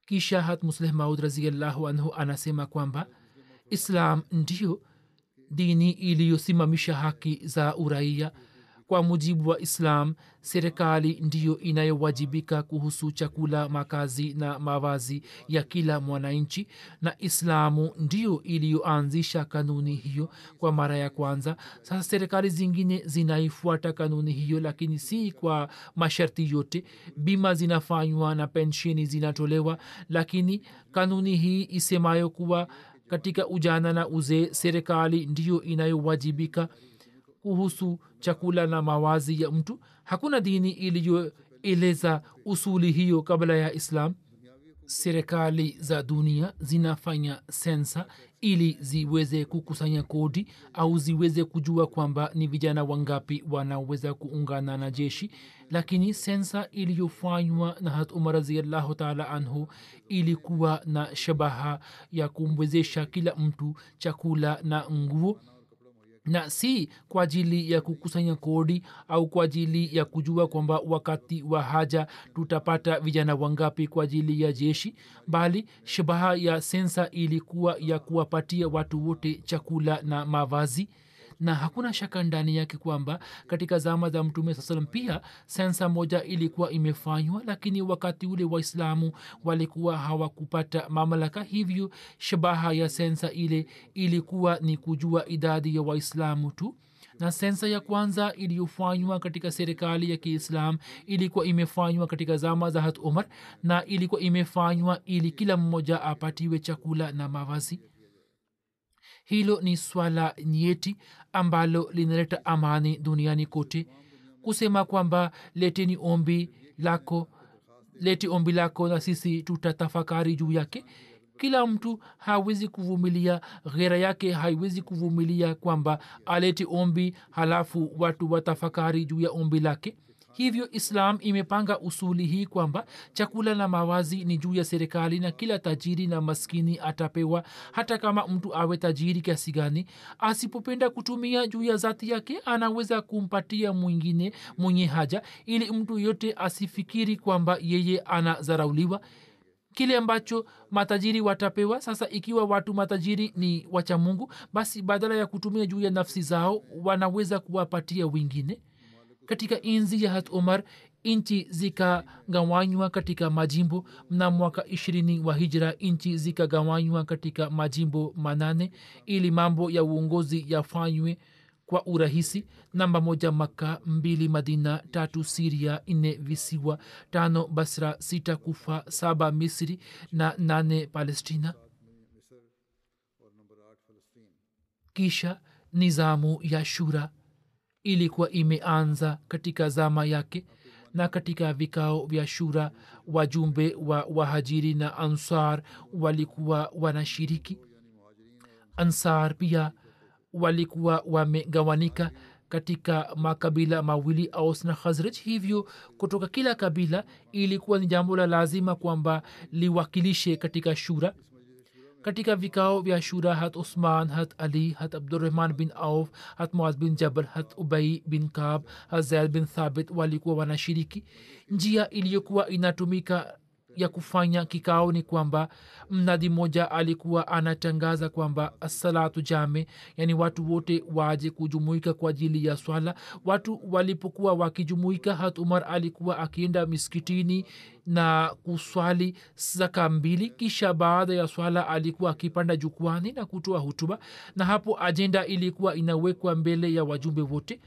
Kisha hat musleh maud raziallahu anhu anasema kwamba islam ndio dini iliyosimamisha haki za uraia kwa mujibu wa islam serikali ndiyo inayowajibika kuhusu chakula makazi na mavazi ya kila mwananchi na islamu ndiyo iliyoanzisha kanuni hiyo kwa mara ya kwanza. Sasa serikali zingine zinaifuata kanuni hiyo lakini si kwa masharti yote. Bima zinafanywa na pensheni zinatolewa lakini kanuni hii isemayo kuwa katika ujana na uzee serikali ndiyo inayowajibika kuhusu chakula na mawazi ya mtu. Hakuna dini iliyoeleza usuli hiyo kabla ya islam. Serikali za dunia zinafanya sensa ili ziweze kukusanya kodi au ziweze kujua kwamba ni vijana wangapi wanaweza kuungana na jeshi. Lakini sensa iliyofanywa na hat umar raziallahu taala anhu ilikuwa na shabaha ya kumwezesha kila mtu chakula na nguo na si kwa ajili ya kukusanya kodi au kwa ajili ya kujua kwamba wakati wa haja tutapata vijana wangapi kwa ajili ya jeshi bali shabaha ya sensa ilikuwa ya kuwapatia watu wote chakula na mavazi na hakuna shaka ndani yake kwamba katika zama za mtume saa salam pia sensa moja ilikuwa imefanywa lakini wakati ule waislamu walikuwa hawakupata mamlaka hivyo shabaha ya sensa ile ilikuwa ni kujua idadi ya waislamu tu. Na sensa ya kwanza iliyofanywa katika serikali ya kiislam ilikuwa imefanywa katika zama za hat umar na ilikuwa imefanywa ili kila mmoja apatiwe chakula na mavazi hilo ni swala nyeti ambalo linaleta amani duniani kote. Kusema kwamba leteni ombi lako leti ombi lako na sisi tutatafakari juu yake. Kila mtu hawezi kuvumilia ghera yake haiwezi kuvumilia kwamba alete ombi halafu watu watafakari juu ya ombi lake hivyo islam imepanga usuli hii kwamba chakula na mawazi ni juu ya serikali na kila tajiri na maskini atapewa hata kama mtu awe tajiri kiasi gani. Asipopenda kutumia juu ya zati yake anaweza kumpatia mwingine mwenye haja ili mtu yote asifikiri kwamba yeye anazarauliwa kile ambacho matajiri watapewa sasa ikiwa watu matajiri ni wacha mungu basi badala ya kutumia juu ya nafsi zao wanaweza kuwapatia wengine katika enzi ya hat umar nchi zikagawanywa katika majimbo. Mna mwaka ishirini wa hijra nchi zikagawanywa katika majimbo manane. Ili mambo ya uongozi yafanywe kwa urahisi. Namba moja maka mbili madina. Tatu siria. Nne visiwa. Tano basra. Sita kufa. Saba misri. Na nane palestina. Kisha nizamu ya shura ilikuwa imeanza katika zama yake na katika vikao vya shura wajumbe wa wahajiri na ansar walikuwa wanashiriki. Ansar pia walikuwa wamegawanika katika makabila mawili aus na khazraj. Hivyo kutoka kila kabila ilikuwa ni jambo la lazima kwamba liwakilishe katika shura katika vikao vya shura hat usman hat ali hat abdurrahman bin auf hat muaz bin jabal hat ubai bin kab hat zaid bin thabit walikuwa wanashiriki njia iliyokuwa inatumika ya kufanya kikao ni kwamba mnadi mmoja alikuwa anatangaza kwamba salatu jame yani watu wote waje kujumuika kwa ajili ya swala. Watu walipokuwa wakijumuika hat umar alikuwa akienda miskitini na kuswali zaka mbili kisha baada ya swala alikuwa akipanda jukwani na kutoa hutuba na hapo ajenda ilikuwa inawekwa mbele ya wajumbe wote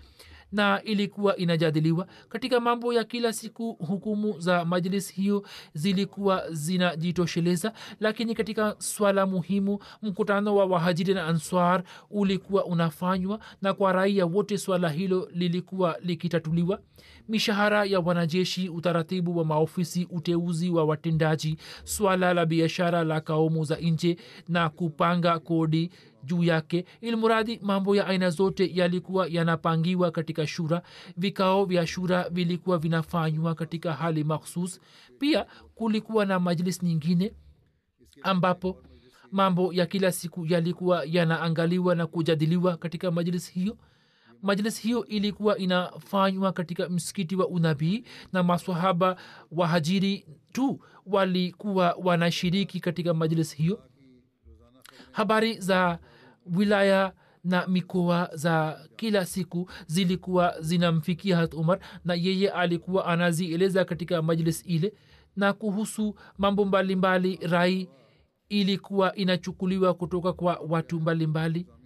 na ilikuwa inajadiliwa. Katika mambo ya kila siku hukumu za majlis hiyo zilikuwa zinajitosheleza. Lakini katika swala muhimu mkutano wa wahajiri na answar ulikuwa unafanywa na kwa raia wote swala hilo lilikuwa likitatuliwa. Mishahara ya wanajeshi utaratibu wa maofisi uteuzi wa watendaji swala la biashara la kaumu za nje na kupanga kodi juu yake ilmuradi mambo ya aina zote yalikuwa yanapangiwa katika shura vikao vya shura vilikuwa vinafanywa katika hali makhsus. Pia kulikuwa na majlis nyingine ambapo mambo ya kila siku yalikuwa yanaangaliwa na kujadiliwa katika majlis hiyo. Majlis hiyo ilikuwa inafanywa katika msikiti wa unabii na maswahaba wahajiri tu walikuwa wanashiriki katika majlis hiyo. Habari za wilaya na mikoa za kila siku zilikuwa zinamfikia hat umar na yeye alikuwa anazieleza katika majlis ile. Na kuhusu mambo mbalimbali mbali, rai ilikuwa inachukuliwa kutoka kwa watu mbalimbali. Mbali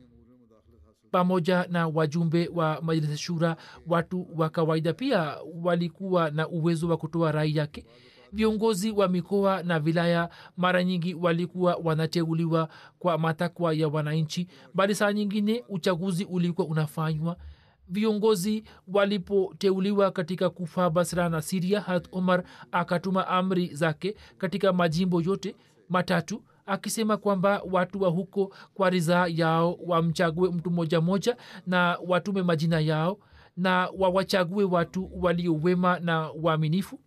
pamoja na wajumbe wa majlis shura watu wa kawaida pia walikuwa na uwezo wa kutoa rai yake viongozi wa mikoa na vilaya mara nyingi walikuwa wanateuliwa kwa matakwa ya wananchi bali saa nyingine uchaguzi ulikuwa unafanywa. Viongozi walipoteuliwa katika kufa basra na siria hat omar akatuma amri zake katika majimbo yote matatu akisema kwamba watu wa huko kwa ridhaa yao wamchague mtu moja moja na watume majina yao na wawachague watu waliowema na waaminifu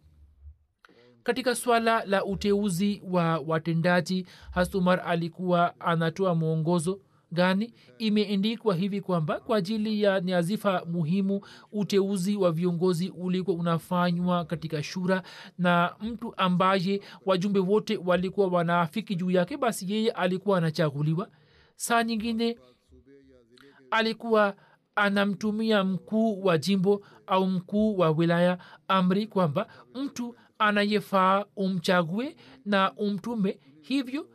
katika swala la uteuzi wa watendaji hasumar alikuwa anatoa mwongozo gani? Imeendikwa hivi kwamba kwa ajili ya nyazifa muhimu uteuzi wa viongozi ulikuwa unafanywa katika shura na mtu ambaye wajumbe wote walikuwa wanaafiki juu yake basi yeye alikuwa anachaguliwa. Saa nyingine alikuwa anamtumia mkuu wa jimbo au mkuu wa wilaya amri kwamba mtu anayefaa umchague na umtume hivyo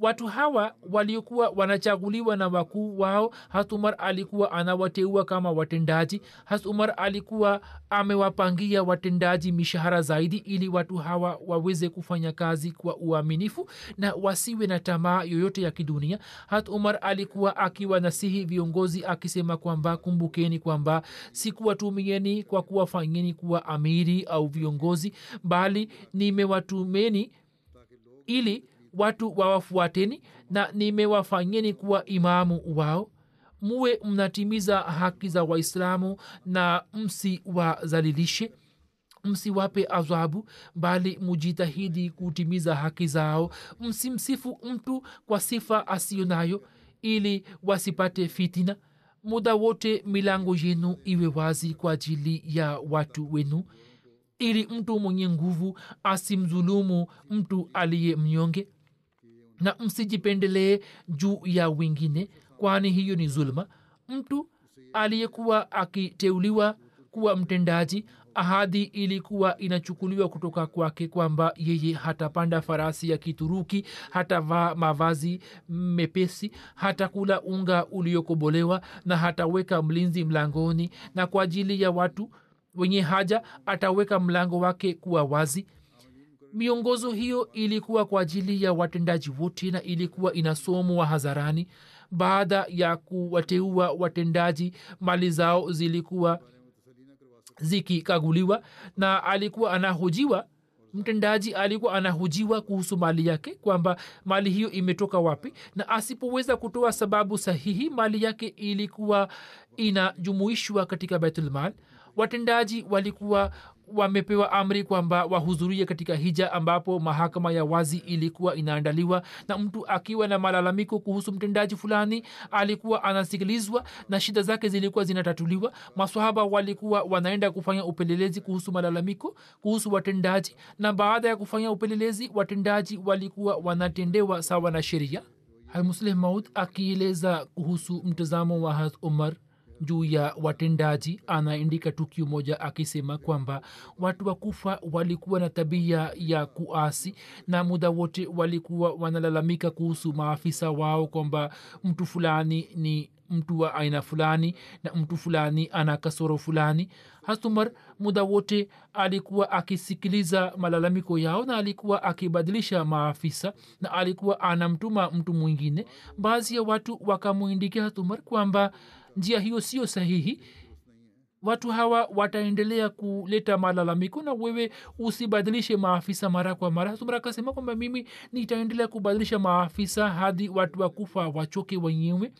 watu hawa waliokuwa wanachaguliwa na wakuu wao hasumar alikuwa anawateua kama watendaji. Hasumar alikuwa amewapangia watendaji mishahara zaidi ili watu hawa waweze kufanya kazi kwa uaminifu na wasiwe na tamaa yoyote ya kidunia. Hat umar alikuwa akiwa nasihi viongozi akisema kwamba kumbukeni kwamba sikuwatumieni kwa kuwafanyeni kuwa amiri au viongozi bali nimewatumeni ili watu wawafuateni na nimewafanyeni kuwa imamu wao. Muwe mnatimiza haki za waislamu na msiwazalilishe msiwape adhabu bali mujitahidi kutimiza haki zao. Msimsifu mtu kwa sifa asiyo nayo ili wasipate fitina. Muda wote milango yenu iwe wazi kwa ajili ya watu wenu ili mtu mwenye nguvu asimdhulumu mtu aliye mnyonge na msijipendelee juu ya wengine kwani hiyo ni zulma mtu aliyekuwa akiteuliwa kuwa mtendaji ahadi ilikuwa inachukuliwa kutoka kwake kwamba yeye hatapanda farasi ya kituruki hatavaa mavazi mepesi hatakula unga uliokobolewa na hataweka mlinzi mlangoni na kwa ajili ya watu wenye haja ataweka mlango wake kuwa wazi miongozo hiyo ilikuwa kwa ajili ya watendaji wote na ilikuwa inasomwa hadharani. Baada ya kuwateua watendaji mali zao zilikuwa zikikaguliwa na alikuwa anahojiwa mtendaji alikuwa anahojiwa kuhusu mali yake kwamba mali hiyo imetoka wapi na asipoweza kutoa sababu sahihi mali yake ilikuwa inajumuishwa katika baitulmal watendaji walikuwa wamepewa amri kwamba wahudhurie katika hija ambapo mahakama ya wazi ilikuwa inaandaliwa na mtu akiwa na malalamiko kuhusu mtendaji fulani alikuwa anasikilizwa na shida zake zilikuwa zinatatuliwa. Maswahaba walikuwa wanaenda kufanya upelelezi kuhusu malalamiko kuhusu watendaji na baada ya kufanya upelelezi watendaji walikuwa wanatendewa sawa na sheria. Hamusleh maud akieleza kuhusu mtazamo wa hat umar juu ya watendaji anaandika tukio moja akisema kwamba watu wa kufa walikuwa na tabia ya kuasi na muda wote walikuwa wanalalamika kuhusu maafisa wao kwamba mtu fulani ni mtu wa aina fulani na mtu fulani ana kasoro fulani. Hasumar muda wote alikuwa akisikiliza malalamiko yao na alikuwa akibadilisha maafisa na alikuwa anamtuma mtu mwingine. Baadhi ya watu wakamwindikia hasumar kwamba njia hiyo sio sahihi. Watu hawa wataendelea kuleta malalamiko na wewe usibadilishe maafisa mara kwa mara. Sumra akasema kwamba mimi nitaendelea kubadilisha maafisa hadi watu wakufa wachoke wenyewe.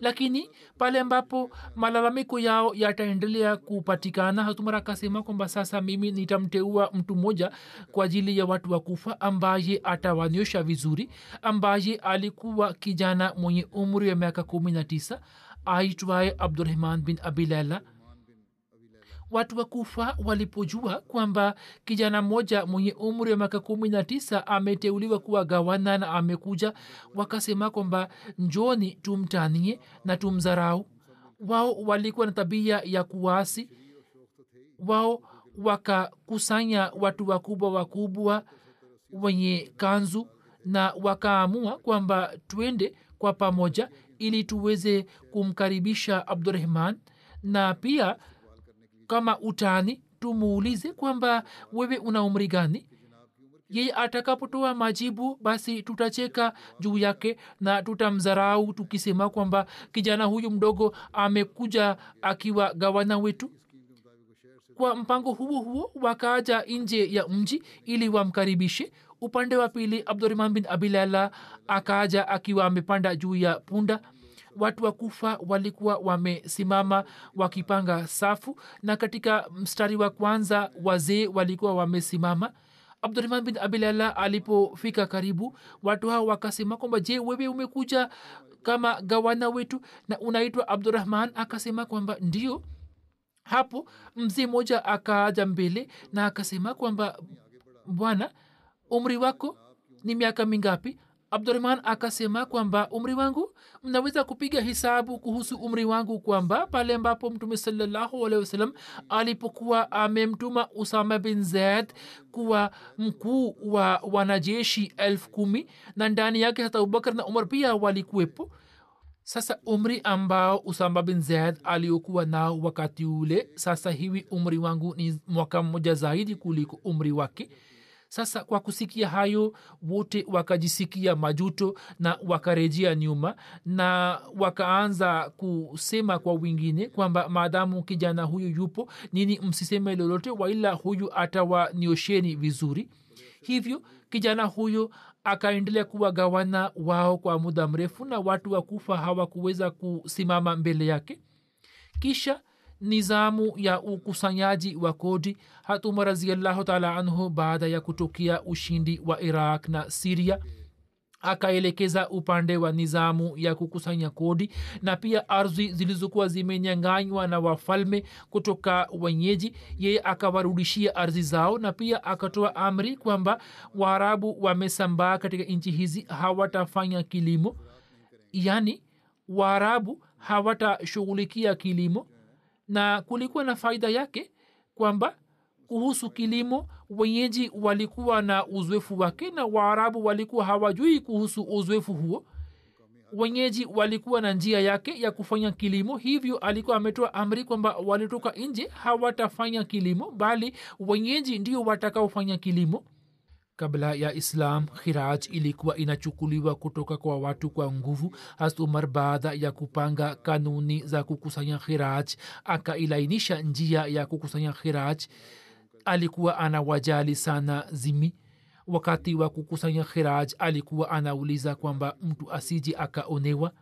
Lakini pale ambapo malalamiko yao yataendelea kupatikana hatumara akasema kwamba sasa mimi nitamteua mtu mmoja kwa ajili ya watu wa kufa ambaye atawanyosha vizuri ambaye alikuwa kijana mwenye umri wa miaka kumi na tisa aitwaye abdurahman bin abilaila watu wa kufa walipojua kwamba kijana mmoja mwenye umri wa miaka kumi na tisa ameteuliwa kuwa gawana na amekuja wakasema kwamba njoni tumtanie na tumzarau wao walikuwa na tabia ya kuwasi wao wakakusanya watu wakubwa wakubwa wenye kanzu na wakaamua kwamba twende kwa pamoja ili tuweze kumkaribisha abdurahman na pia kama utani tumuulize kwamba wewe una umri gani. Yeye atakapotoa majibu basi tutacheka juu yake na tutamdharau tukisema kwamba kijana huyu mdogo amekuja akiwa gawana wetu. Kwa mpango huo huo wakaaja nje ya mji ili wamkaribishe upande wa pili abdurahman bin abilala akaja akiwa amepanda juu ya punda. Watu wa kufa walikuwa wamesimama wakipanga safu na katika mstari wa kwanza wazee walikuwa wamesimama. Abdurahman bin abilala alipofika karibu watu hao wakasema kwamba je wewe umekuja kama gawana wetu? Na unaitwa abdurahman akasema kwamba ndio hapo mzee mmoja akaaja mbele na akasema kwamba bwana umri wako ni miaka mingapi? Abdurahman akasema kwamba umri wangu mnaweza kupiga hisabu kuhusu umri wangu kwamba pale ambapo mtume sawasalam alipokuwa amemtuma usama bin zaid kuwa mkuu wa wanajeshi elfu kumi na ndani yake hata abubakar na umar pia walikuwepo. Sasa umri ambao usama bin zaid aliokuwa nao wakati ule sasa hivi umri wangu ni mwaka mmoja zaidi kuliko umri wake sasa kwa kusikia hayo wote wakajisikia majuto na wakarejea nyuma na wakaanza kusema kwa wengine kwamba maadamu kijana huyu yupo nini msiseme lolote waila huyu atawaniosheni vizuri? Hivyo kijana huyo akaendelea kuwa gawana wao kwa muda mrefu na watu wa kufa hawakuweza kusimama mbele yake. Kisha nizamu ya ukusanyaji wa kodi. Hatuma raziallahu taala anhu baada ya kutokea ushindi wa iraq na siria akaelekeza upande wa nizamu ya kukusanya kodi na pia ardhi zilizokuwa zimenyanganywa na wafalme kutoka wenyeji. Yeye akawarudishia ardhi zao na pia akatoa amri kwamba waarabu wamesambaa katika nchi hizi hawatafanya kilimo. Yaani waarabu hawatashughulikia kilimo na kulikuwa na faida yake kwamba kuhusu kilimo wenyeji walikuwa na uzoefu wake na waarabu walikuwa hawajui kuhusu uzoefu huo. Wenyeji walikuwa na njia yake ya kufanya kilimo hivyo alikuwa ametoa amri kwamba walitoka nje hawatafanya kilimo bali wenyeji ndio watakaofanya kilimo kabla ya islam khiraj ilikuwa inachukuliwa kutoka kwa watu kwa nguvu hasumar baada ya kupanga kanuni za kukusanya khiraj. Akailainisha njia ya kukusanya khiraj. Alikuwa anawajali sana zimi. Wakati wa kukusanya khiraj alikuwa anauliza kwamba mtu asiji akaonewa.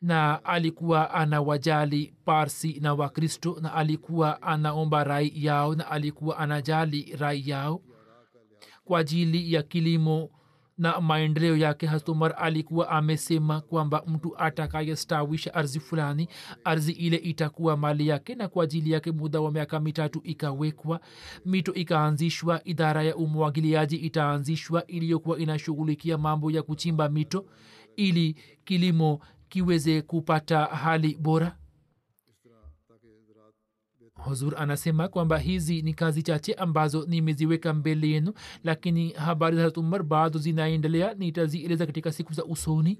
Na alikuwa anawajali parsi na wakristo na alikuwa anaomba rai yao na alikuwa anajali rai yao kwa ajili ya kilimo na maendeleo yake hasumar alikuwa amesema kwamba mtu atakayestawisha ardhi fulani ardhi ile itakuwa mali yake na kwa ajili yake muda wa miaka mitatu ikawekwa mito ikaanzishwa idara ya umwagiliaji itaanzishwa iliyokuwa inashughulikia mambo ya kuchimba mito ili kilimo kiweze kupata hali bora huzur anasema kwamba hizi ni kazi chache ambazo nimeziweka mbele yenu lakini habari za umar bado zinaendelea nitazieleza katika siku za usoni.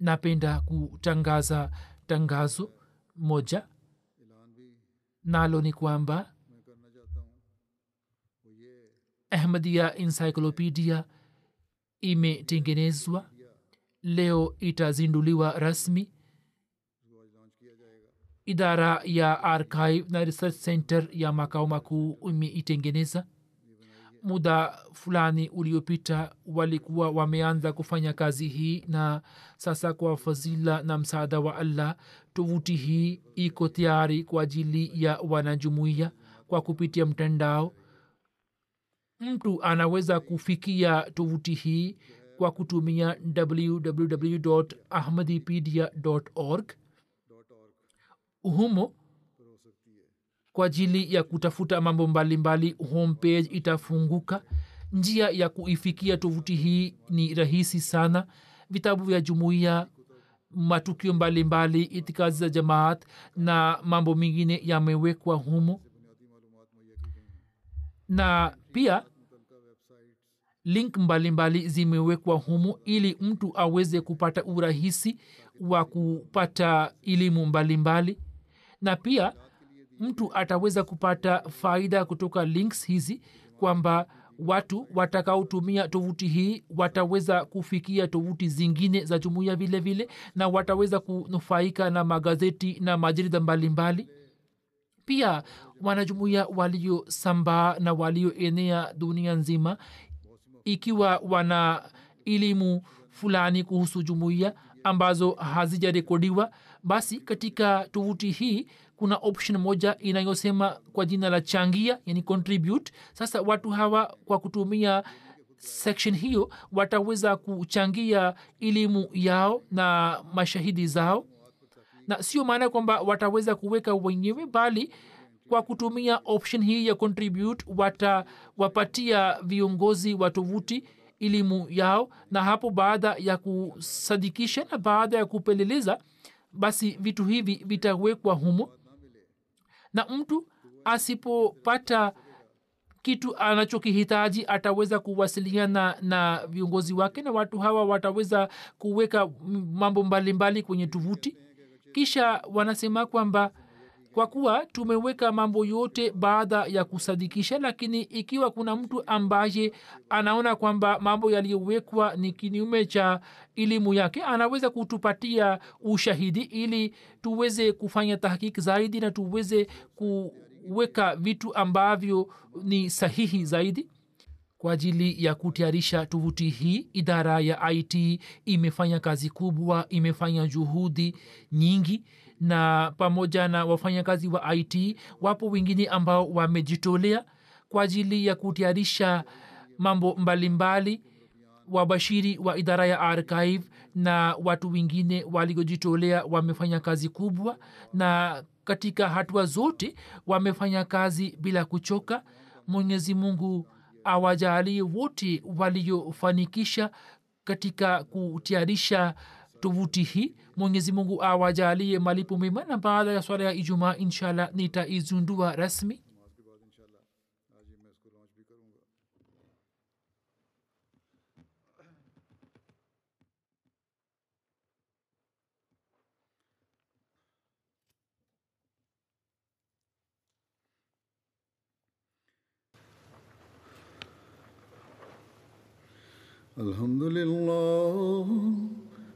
Napenda kutangaza tangazo moja nalo ni kwamba ahmadia encyclopedia imetengenezwa. Leo itazinduliwa rasmi idara ya archive na research center ya makao makuu imeitengeneza. Muda fulani uliopita walikuwa wameanza kufanya kazi hii na sasa kwa fadhila na msaada wa allah tovuti hii iko tayari kwa ajili ya wanajumuiya kwa kupitia mtandao. Mtu anaweza kufikia tovuti hii kwa kutumia www ahmadipedia org humo kwa ajili ya kutafuta mambo mbalimbali homepage itafunguka. Njia ya kuifikia tovuti hii ni rahisi sana. Vitabu vya jumuiya matukio mbalimbali itikazi za jamaat na mambo mengine yamewekwa humo. Na pia link mbalimbali zimewekwa humo ili mtu aweze kupata urahisi wa kupata elimu mbalimbali na pia mtu ataweza kupata faida kutoka links hizi kwamba watu watakaotumia tovuti hii wataweza kufikia tovuti zingine za jumuiya vile vile na wataweza kunufaika na magazeti na majarida mbalimbali. Pia wanajumuiya waliosambaa na walioenea dunia nzima ikiwa wana elimu fulani kuhusu jumuiya ambazo hazijarekodiwa basi katika tovuti hii kuna option moja inayosema kwa jina la changia yani contribute. Sasa watu hawa kwa kutumia section hiyo wataweza kuchangia elimu yao na mashahidi zao. Na sio maana kwamba wataweza kuweka wenyewe bali kwa kutumia option hii ya contribute watawapatia viongozi wa tovuti elimu yao. Na hapo baada ya kusadikisha na baada ya kupeleleza basi vitu hivi vitawekwa humo. Na mtu asipopata kitu anachokihitaji ataweza kuwasiliana na viongozi wake na watu hawa wataweza kuweka mambo mbalimbali mbali kwenye tuvuti. Kisha wanasema kwamba kwa kuwa tumeweka mambo yote baada ya kusadikisha lakini ikiwa kuna mtu ambaye anaona kwamba mambo yaliyowekwa ni kinyume cha elimu yake anaweza kutupatia ushahidi ili tuweze kufanya tahkiki zaidi na tuweze kuweka vitu ambavyo ni sahihi zaidi. Kwa ajili ya kutayarisha tovuti hii idara ya it imefanya kazi kubwa imefanya juhudi nyingi na pamoja na wafanyakazi wa it wapo wengine ambao wamejitolea kwa ajili ya kutayarisha mambo mbalimbali wabashiri wa idara ya archive na watu wengine waliojitolea wamefanya kazi kubwa na katika hatua zote wamefanya kazi bila kuchoka. Mwenyezi mungu awajalie wote waliofanikisha katika kutayarisha tovuti hii mwenyezi mungu awajalie malipo mema na baada ya swala ya ijumaa inshallah nitaizundua rasmi الحمد لله